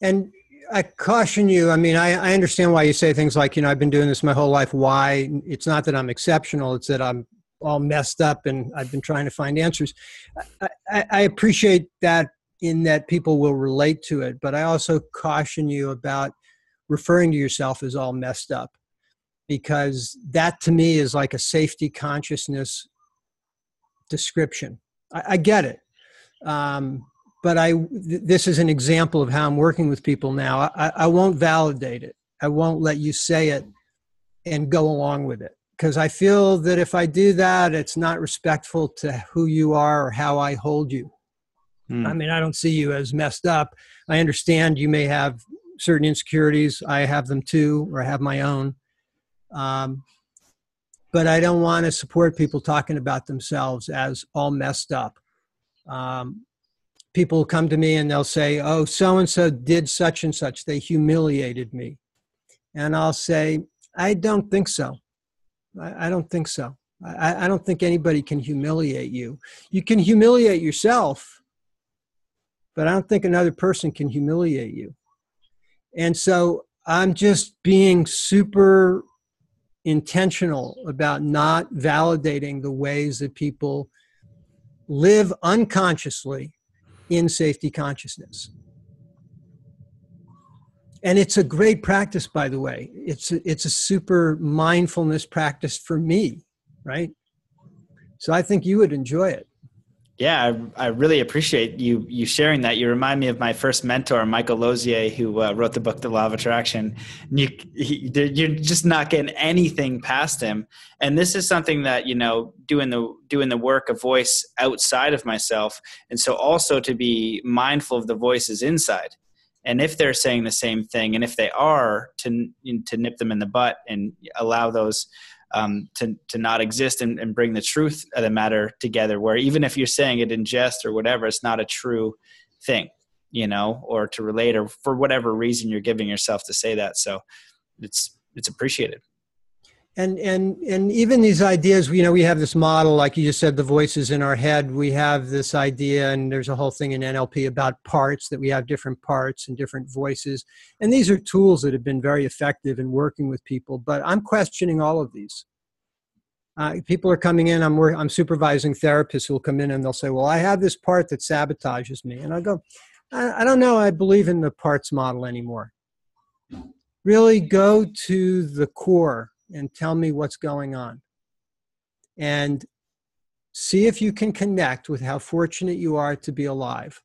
And i caution you i mean I, I understand why you say things like you know i've been doing this my whole life. Why? It's not that i'm exceptional. It's that i'm all messed up and i've been trying to find answers. I, I, I appreciate that in that people will relate to it but i also caution you about referring to yourself as all messed up because that to me is like a safety consciousness description. I, I get it. Um, but I, th- this is an example of how I'm working with people now. I, I won't validate it. I won't let you say it and go along with it because I feel that if I do that, it's not respectful to who you are or how I hold you. Mm. I mean, I don't see you as messed up. I understand you may have certain insecurities. I have them too, or I have my own. Um, but I don't want to support people talking about themselves as all messed up. Um, people come to me and they'll say, Oh, so and so did such and such. They humiliated me. And I'll say, I don't think so. I, I don't think so. I, I don't think anybody can humiliate you. You can humiliate yourself but I don't think another person can humiliate you. And so I'm just being super intentional about not validating the ways that people live unconsciously in safety consciousness. And it's a great practice, by the way. It's a, it's a super mindfulness practice for me, right? So I think you would enjoy it. Yeah, I, I, really appreciate you you sharing that. You remind me of my first mentor, Michael Losier, who uh, wrote the book The Law of Attraction. You he, you're just not getting anything past him, and this is something that you know doing the doing the work of voice outside of myself, and so also to be mindful of the voices inside, and if they're saying the same thing, and if they are, to to nip them in the butt and allow those um, to to not exist and, and bring the truth of the matter together. Where even if you're saying it in jest or whatever, it's not a true thing, you know, or to relate or for whatever reason you're giving yourself to say that. So it's it's appreciated and and and even these ideas you know we have this model like you just said the voices in our head. We have this idea and there's a whole thing in nlp about parts that we have different parts and different voices. And these are tools that have been very effective in working with people. But i'm questioning all of these. Uh, people are coming in. I'm i'm supervising therapists who will come in and they'll say well i have this part that sabotages me. And i go I, I don't know. I believe in the parts model anymore. Really go to the core and tell me what's going on. And see if you can connect with how fortunate you are to be alive.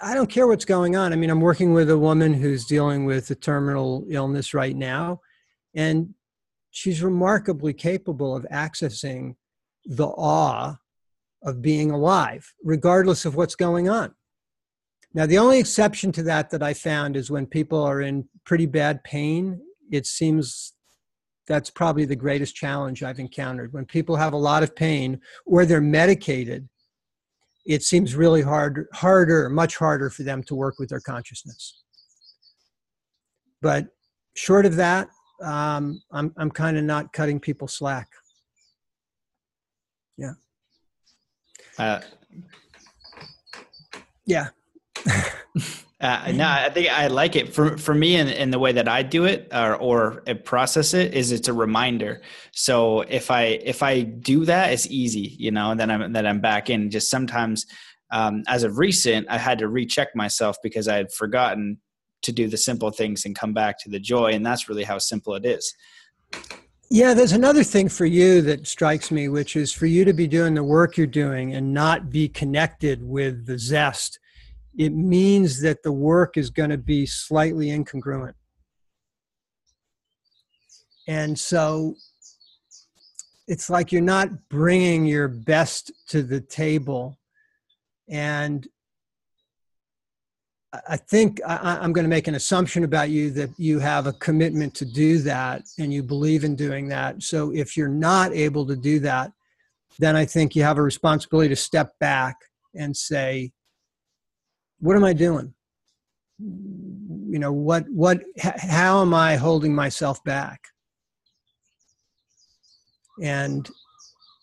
I don't care what's going on. I mean, I'm working with a woman who's dealing with a terminal illness right now, and she's remarkably capable of accessing the awe of being alive, regardless of what's going on. Now, the only exception to that that I found is when people are in pretty bad pain it seems that's probably the greatest challenge I've encountered. When people have a lot of pain or they're medicated, it seems really hard, harder, much harder for them to work with their consciousness. But short of that, um, I'm I'm kind of not cutting people slack. Yeah. Uh, yeah. Uh, no, I think I like it for for me in, in the way that I do it or or process it is it's a reminder. So if I if I do that, it's easy, you know, and then I'm then I'm back in. Just sometimes, um, as of recent, I had to recheck myself because I had forgotten to do the simple things and come back to the joy, and that's really how simple it is. Yeah, there's another thing for you that strikes me, which is for you to be doing the work you're doing and not be connected with the zest it means that the work is going to be slightly incongruent. And so it's like you're not bringing your best to the table. And I think I, am going to make an assumption about you that you have a commitment to do that and you believe in doing that. So if you're not able to do that, then I think you have a responsibility to step back and say, what am I doing? You know, what, what, how am I holding myself back? And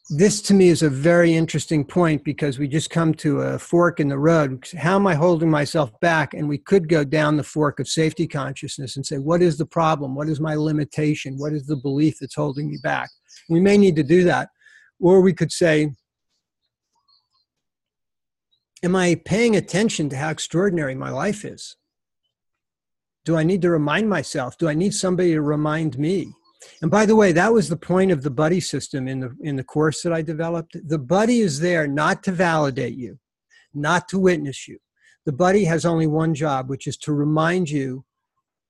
this to me is a very interesting point because we just come to a fork in the road. How am I holding myself back? And we could go down the fork of safety consciousness and say, what is the problem? What is my limitation? What is the belief that's holding me back? We may need to do that. Or we could say, am I paying attention to how extraordinary my life is? Do I need to remind myself? Do I need somebody to remind me? And by the way, that was the point of the buddy system in the in the course that I developed. The buddy is there not to validate you, not to witness you. The buddy has only one job, which is to remind you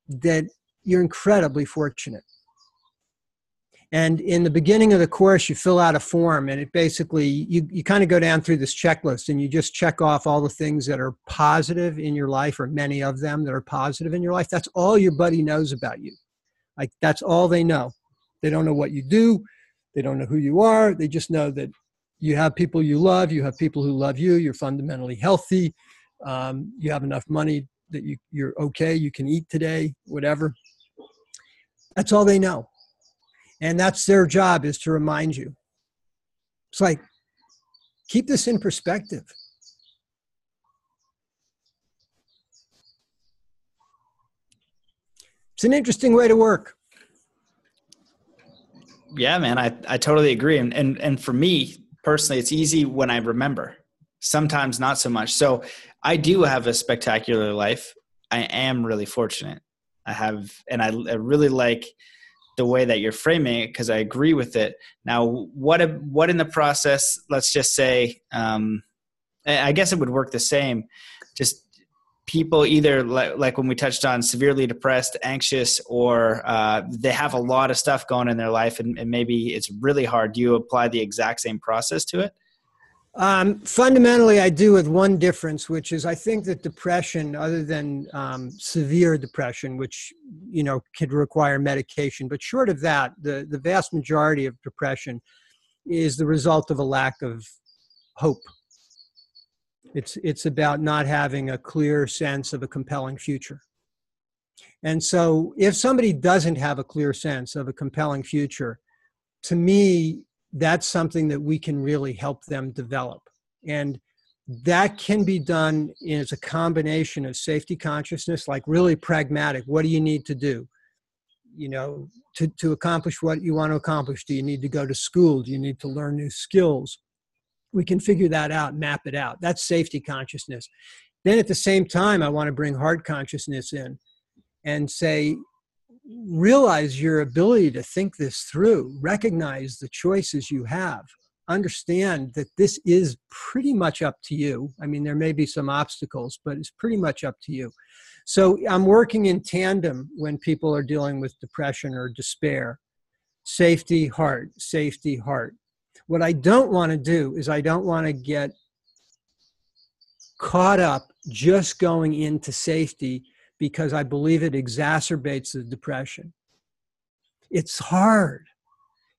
that you're incredibly fortunate. And in the beginning of the course, you fill out a form, and it basically you, you kind of go down through this checklist and you just check off all the things that are positive in your life, or many of them that are positive in your life. That's all your buddy knows about you. Like that's all they know. They don't know what you do, they don't know who you are. They just know that you have people you love, you have people who love you, you're fundamentally healthy, um, you have enough money that you, you're okay, you can eat today, whatever. That's all they know. And that's their job is to remind you. It's like, keep this in perspective. It's an interesting way to work. Yeah, man, I, I totally agree. And, and and for me personally, it's easy when I remember. Sometimes not so much. So I do have a spectacular life. I am really fortunate. I have, and I, I really like the way that you're framing it because I agree with it. Now, what what in the process? Let's just say, um, I guess it would work the same. Just people either like, like when we touched on severely depressed, anxious, or uh, they have a lot of stuff going in their life, and, and maybe it's really hard. Do you apply the exact same process to it? Um, fundamentally, I do with one difference, which is I think that depression, other than um, severe depression, which you know could require medication, but short of that, the the vast majority of depression is the result of a lack of hope. It's it's about not having a clear sense of a compelling future. And so, if somebody doesn't have a clear sense of a compelling future, to me, that's something that we can really help them develop. And that can be done as a combination of safety consciousness, like really pragmatic. What do you need to do? You know, to, to accomplish what you want to accomplish, do you need to go to school? Do you need to learn new skills? We can figure that out, map it out. That's safety consciousness. Then at the same time, I want to bring heart consciousness in and say, realize your ability to think this through, recognize the choices you have, understand that this is pretty much up to you. I mean, there may be some obstacles, but it's pretty much up to you. So I'm working in tandem when people are dealing with depression or despair. Safety, heart, safety, heart. What I don't want to do is I don't want to get caught up just going into safety because I believe it exacerbates the depression. It's hard.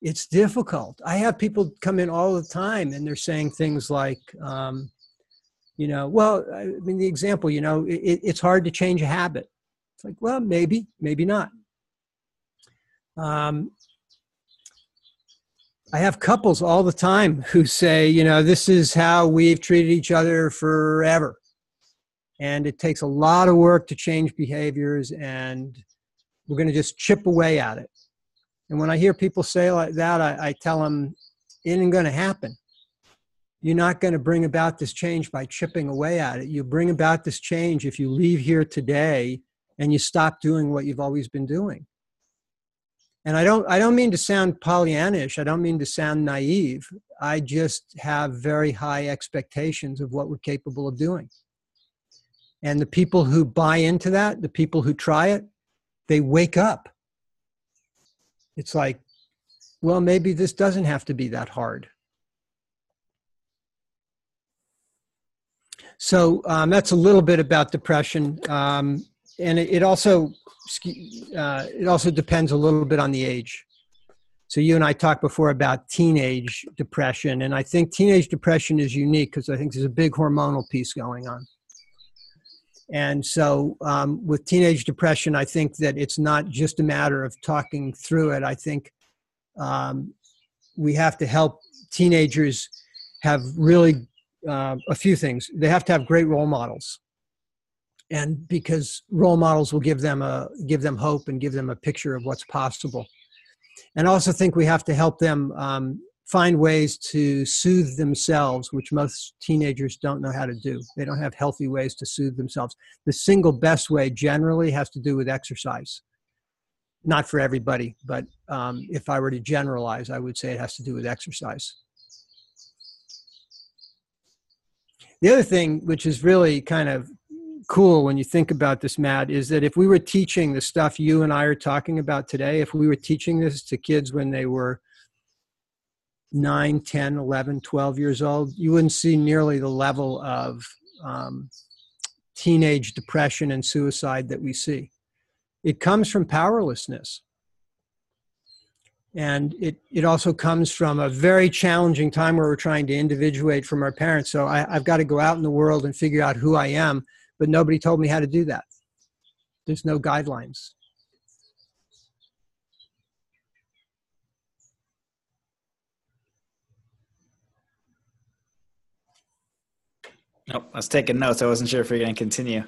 It's difficult. I have people come in all the time and they're saying things like, um, you know, well, I mean, the example, you know, it, it's hard to change a habit. It's like, well, maybe, maybe not. Um, I have couples all the time who say, you know, this is how we've treated each other forever and it takes a lot of work to change behaviors and we're going to just chip away at it. And when i hear people say like that i, I tell them it ain't going to happen. You're not going to bring about this change by chipping away at it. You bring about this change if you leave here today and you stop doing what you've always been doing. And i don't i don't mean to sound pollyannish. I don't mean to sound naive. I just have very high expectations of what we're capable of doing and the people who buy into that, the people who try it, they wake up. It's like, well, maybe this doesn't have to be that hard. So um, that's a little bit about depression, um, and it, it also uh, it also depends a little bit on the age. So you and I talked before about teenage depression, and I think teenage depression is unique because I think there's a big hormonal piece going on. And so, um, with teenage depression, I think that it's not just a matter of talking through it. I think um, we have to help teenagers have really uh, a few things. They have to have great role models, and because role models will give them a give them hope and give them a picture of what's possible. And I also think we have to help them um, find ways to soothe themselves, which most teenagers don't know how to do. They don't have healthy ways to soothe themselves. The single best way generally has to do with exercise. Not for everybody, but um, if I were to generalize, I would say it has to do with exercise. The other thing, which is really kind of cool when you think about this, Matt, is that if we were teaching the stuff you and I are talking about today, if we were teaching this to kids when they were 9, 10, 11, 12 years old, you wouldn't see nearly the level of um, teenage depression and suicide that we see. It comes from powerlessness. And it, it also comes from a very challenging time where we're trying to individuate from our parents. So I, I've got to go out in the world and figure out who I am, but nobody told me how to do that. There's no guidelines. Nope, I was taking notes. I wasn't sure if we are going to continue.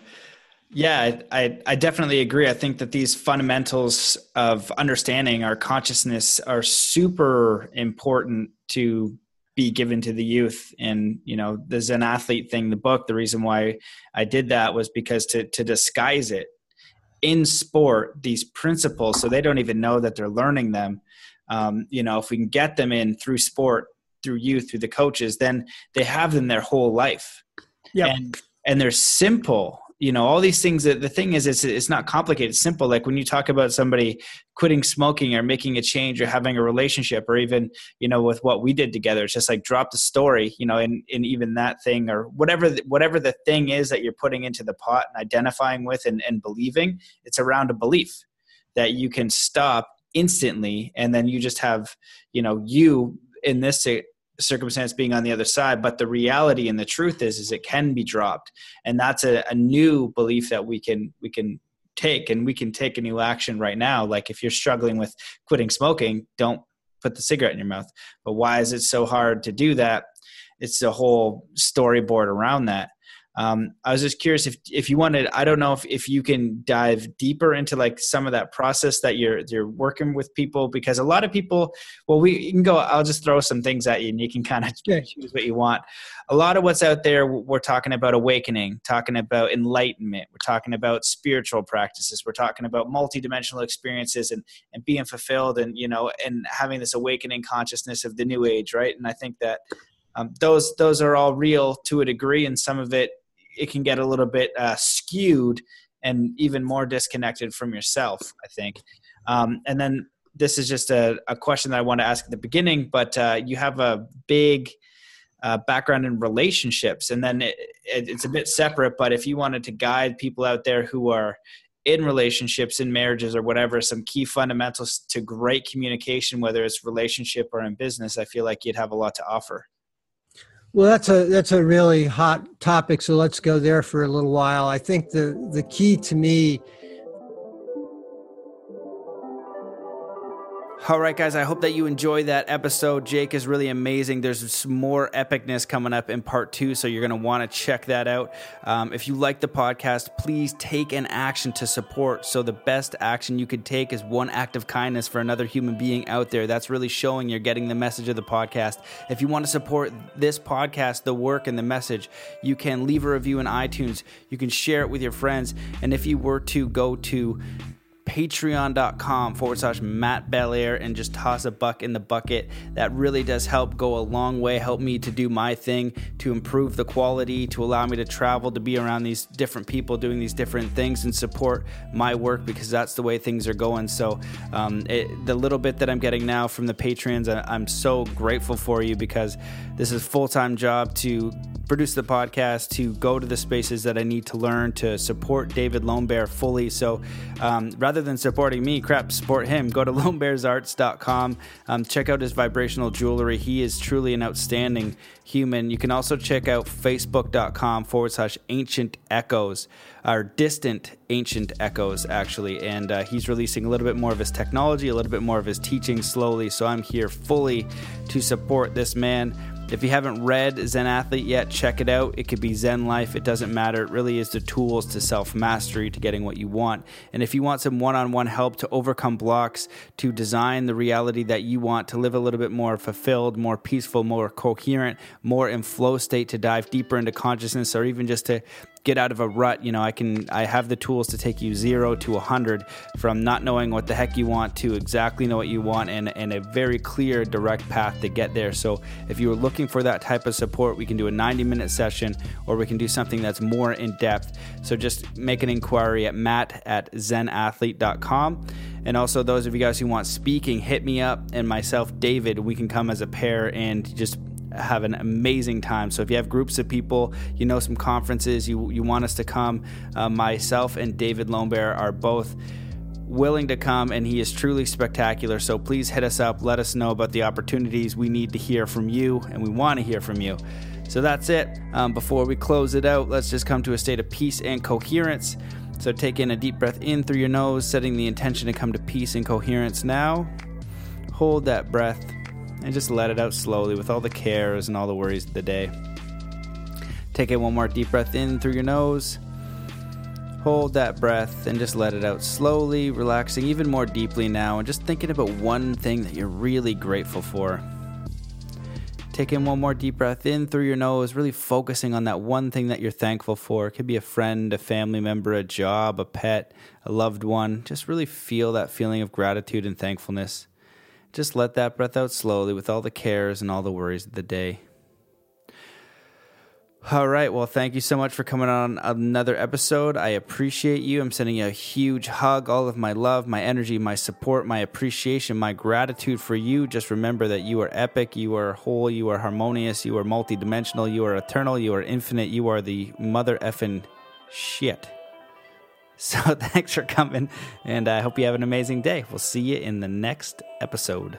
Yeah, I, I definitely agree. I think that these fundamentals of understanding our consciousness are super important to be given to the youth. And you know, the Zen athlete thing, the book. The reason why I did that was because to to disguise it in sport, these principles, so they don't even know that they're learning them. Um, you know, if we can get them in through sport, through youth, through the coaches, then they have them their whole life yeah and and they're simple you know all these things that the thing is it's, it's not complicated it's simple. Like when you talk about somebody quitting smoking or making a change or having a relationship or even you know with what we did together it's just like drop the story you know in, in even that thing or whatever the, whatever the thing is that you're putting into the pot and identifying with and, and believing it's around a belief that you can stop instantly. And then you just have you know you in this circumstance being on the other side but the reality and the truth is is it can be dropped. And that's a, a new belief that we can we can take and we can take a new action right now. Like if you're struggling with quitting smoking don't put the cigarette in your mouth. But why is it so hard to do that? It's a whole storyboard around that um, I was just curious if if you wanted. I don't know if, if you can dive deeper into like some of that process that you're you're working with people because a lot of people. Well, we can go. I'll just throw some things at you, and you can kind of [LAUGHS] choose what you want. A lot of what's out there, we're talking about awakening, talking about enlightenment, we're talking about spiritual practices, we're talking about multidimensional experiences, and and being fulfilled, and you know, and having this awakening consciousness of the new age, right? And I think that um, those those are all real to a degree, and some of it it can get a little bit uh, skewed and even more disconnected from yourself i think. Um, and then this is just a, a, question that i want to ask at the beginning but uh, you have a big uh, background in relationships and then it, it, it's a bit separate but if you wanted to guide people out there who are in relationships in marriages or whatever some key fundamentals to great communication whether it's relationship or in business i feel like you'd have a lot to offer well, that's a that's a really hot topic. So let's go there for a little while. I think the the key to me All right, guys, I hope that you enjoy that episode. Jake is really amazing. There's more epicness coming up in part two, so you're going to want to check that out. Um, if you like the podcast, please take an action to support. So, the best action you could take is one act of kindness for another human being out there. That's really showing you're getting the message of the podcast. If you want to support this podcast, the work, and the message, you can leave a review in iTunes. You can share it with your friends. And if you were to go to patreon.com forward slash Matt Belair and just toss a buck in the bucket. That really does help go a long way, help me to do my thing, to improve the quality, to allow me to travel, to be around these different people doing these different things and support my work because that's the way things are going. So, um, it, the little bit that I'm getting now from the patrons, I'm so grateful for you because this is full time job to produce the podcast, to go to the spaces that I need to learn, to support David Lone Bear fully. So um, rather than supporting me, crap, support him. Go to [LAUGHS] lonebearsarts.com. Um, check out his vibrational jewelry. He is truly an outstanding human. You can also check out facebook.com forward slash ancient echoes, or distant ancient echoes, actually. And uh, he's releasing a little bit more of his technology, a little bit more of his teaching slowly. So I'm here fully to support this man If you haven't read Zen Athlete yet, check it out. It could be Zen Life, it doesn't matter. It really is the tools to self mastery, to getting what you want. And if you want some one on one help to overcome blocks, to design the reality that you want, to live a little bit more fulfilled, more peaceful, more coherent, more in flow state, to dive deeper into consciousness, or even just to get out of a rut you know i can i have the tools to take you zero to a 100 from not knowing what the heck you want to exactly know what you want and, and a very clear direct path to get there. So if you are looking for that type of support we can do a 90 minute session or we can do something that's more in depth. So just make an inquiry at matt at zenathlete.com and also those of you guys who want speaking hit me up and myself david we can come as a pair and just have an amazing time. So if you have groups of people, you know some conferences, you you want us to come, uh, myself and David Lombert are both willing to come and he is truly spectacular. So please hit us up. Let us know about the opportunities we need to hear from you and we want to hear from you. So that's it. Um, before we close it out let's just come to a state of peace and coherence. So take in a deep breath in through your nose setting the intention to come to peace and coherence now. Hold that breath and just let it out slowly with all the cares and all the worries of the day. Take it one more deep breath in through your nose. Hold that breath and just let it out slowly, relaxing even more deeply now, and just thinking about one thing that you're really grateful for. Take in one more deep breath in through your nose, really focusing on that one thing that you're thankful for. It could be a friend, a family member, a job, a pet, a loved one. Just really feel that feeling of gratitude and thankfulness. Just let that breath out slowly with all the cares and all the worries of the day. All right. Well, thank you so much for coming on another episode. I appreciate you. I'm sending you a huge hug, all of my love, my energy, my support, my appreciation, my gratitude for you. Just remember that you are epic, you are whole, you are harmonious, you are multidimensional, you are eternal, you are infinite, you are the mother effing shit. [LAUGHS] So thanks for coming, and I hope you have an amazing day. We'll see you in the next episode.